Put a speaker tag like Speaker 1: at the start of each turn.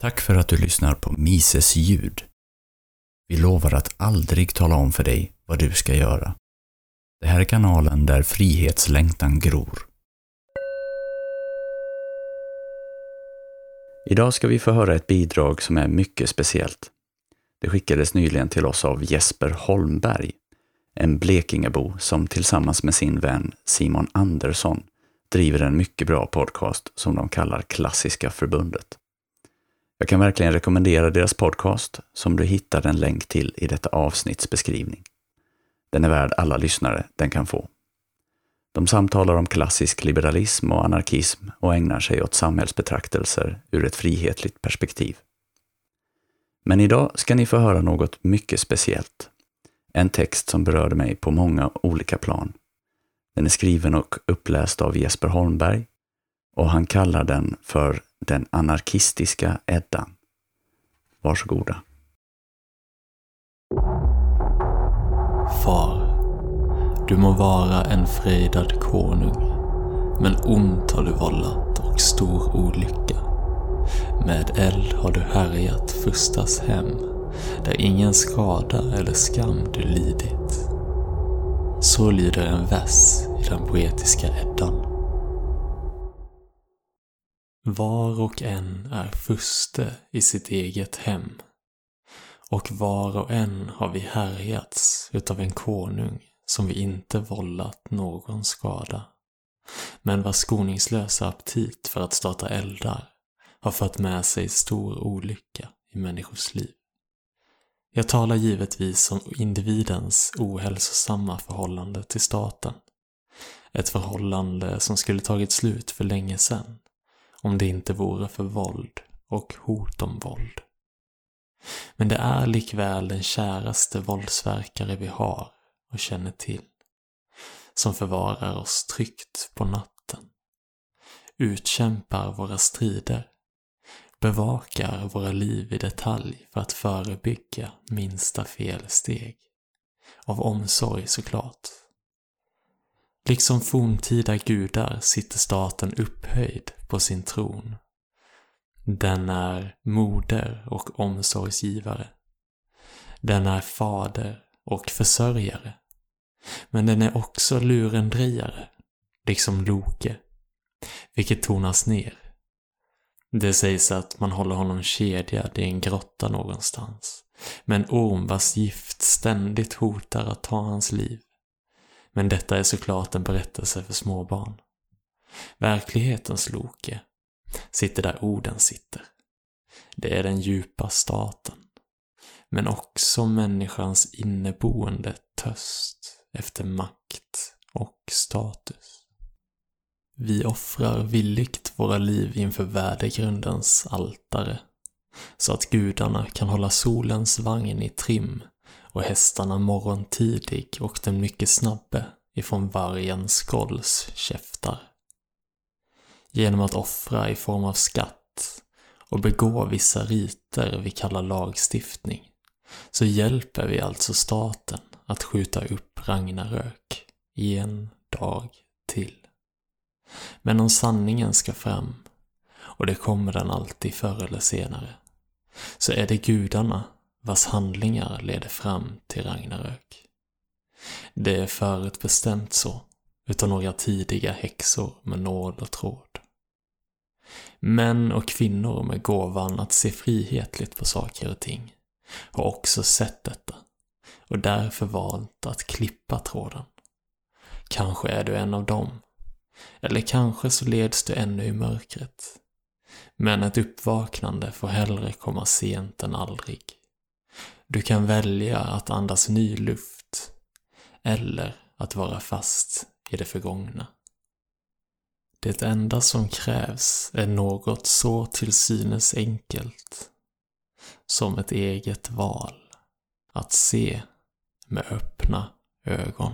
Speaker 1: Tack för att du lyssnar på Mises ljud. Vi lovar att aldrig tala om för dig vad du ska göra. Det här är kanalen där frihetslängtan gror. Idag ska vi få höra ett bidrag som är mycket speciellt. Det skickades nyligen till oss av Jesper Holmberg, en Blekingebo som tillsammans med sin vän Simon Andersson driver en mycket bra podcast som de kallar Klassiska förbundet. Jag kan verkligen rekommendera deras podcast som du hittar en länk till i detta avsnitts beskrivning. Den är värd alla lyssnare den kan få. De samtalar om klassisk liberalism och anarkism och ägnar sig åt samhällsbetraktelser ur ett frihetligt perspektiv. Men idag ska ni få höra något mycket speciellt. En text som berörde mig på många olika plan. Den är skriven och uppläst av Jesper Holmberg och han kallar den för den anarkistiska Eddan. Varsågoda.
Speaker 2: Far, du må vara en frejdad konung, men ont har du vållat och stor olycka. Med eld har du härjat förstas hem, där ingen skada eller skam du lidit. Så lyder en vers i den poetiska Eddan. Var och en är furste i sitt eget hem. Och var och en har vi härjats utav en konung som vi inte vållat någon skada. Men vars skoningslösa aptit för att starta eldar har fört med sig stor olycka i människors liv. Jag talar givetvis om individens ohälsosamma förhållande till staten. Ett förhållande som skulle tagit slut för länge sedan om det inte vore för våld och hot om våld. Men det är likväl den käraste våldsverkare vi har och känner till, som förvarar oss tryggt på natten, utkämpar våra strider, bevakar våra liv i detalj för att förebygga minsta felsteg. Av omsorg såklart. Liksom forntida gudar sitter staten upphöjd på sin tron. Den är moder och omsorgsgivare. Den är fader och försörjare. Men den är också lurendrejare, liksom Loke, vilket tonas ner. Det sägs att man håller honom kedjad i en grotta någonstans, med en orm vars gift ständigt hotar att ta hans liv. Men detta är såklart en berättelse för småbarn. Verklighetens Loke sitter där orden sitter. Det är den djupa staten. Men också människans inneboende törst efter makt och status. Vi offrar villigt våra liv inför värdegrundens altare så att gudarna kan hålla solens vagn i trim och hästarna morgontidig och den mycket snabbe ifrån vargen skålls käftar. Genom att offra i form av skatt och begå vissa riter vi kallar lagstiftning så hjälper vi alltså staten att skjuta upp Ragnarök i en dag till. Men om sanningen ska fram, och det kommer den alltid förr eller senare, så är det gudarna vars handlingar leder fram till Ragnarök. Det är förutbestämt så, utav några tidiga häxor med nåd och tråd. Män och kvinnor med gåvan att se frihetligt på saker och ting har också sett detta och därför valt att klippa tråden. Kanske är du en av dem. Eller kanske så leds du ännu i mörkret. Men ett uppvaknande får hellre komma sent än aldrig. Du kan välja att andas ny luft eller att vara fast i det förgångna. Det enda som krävs är något så till synes enkelt som ett eget val. Att se med öppna ögon.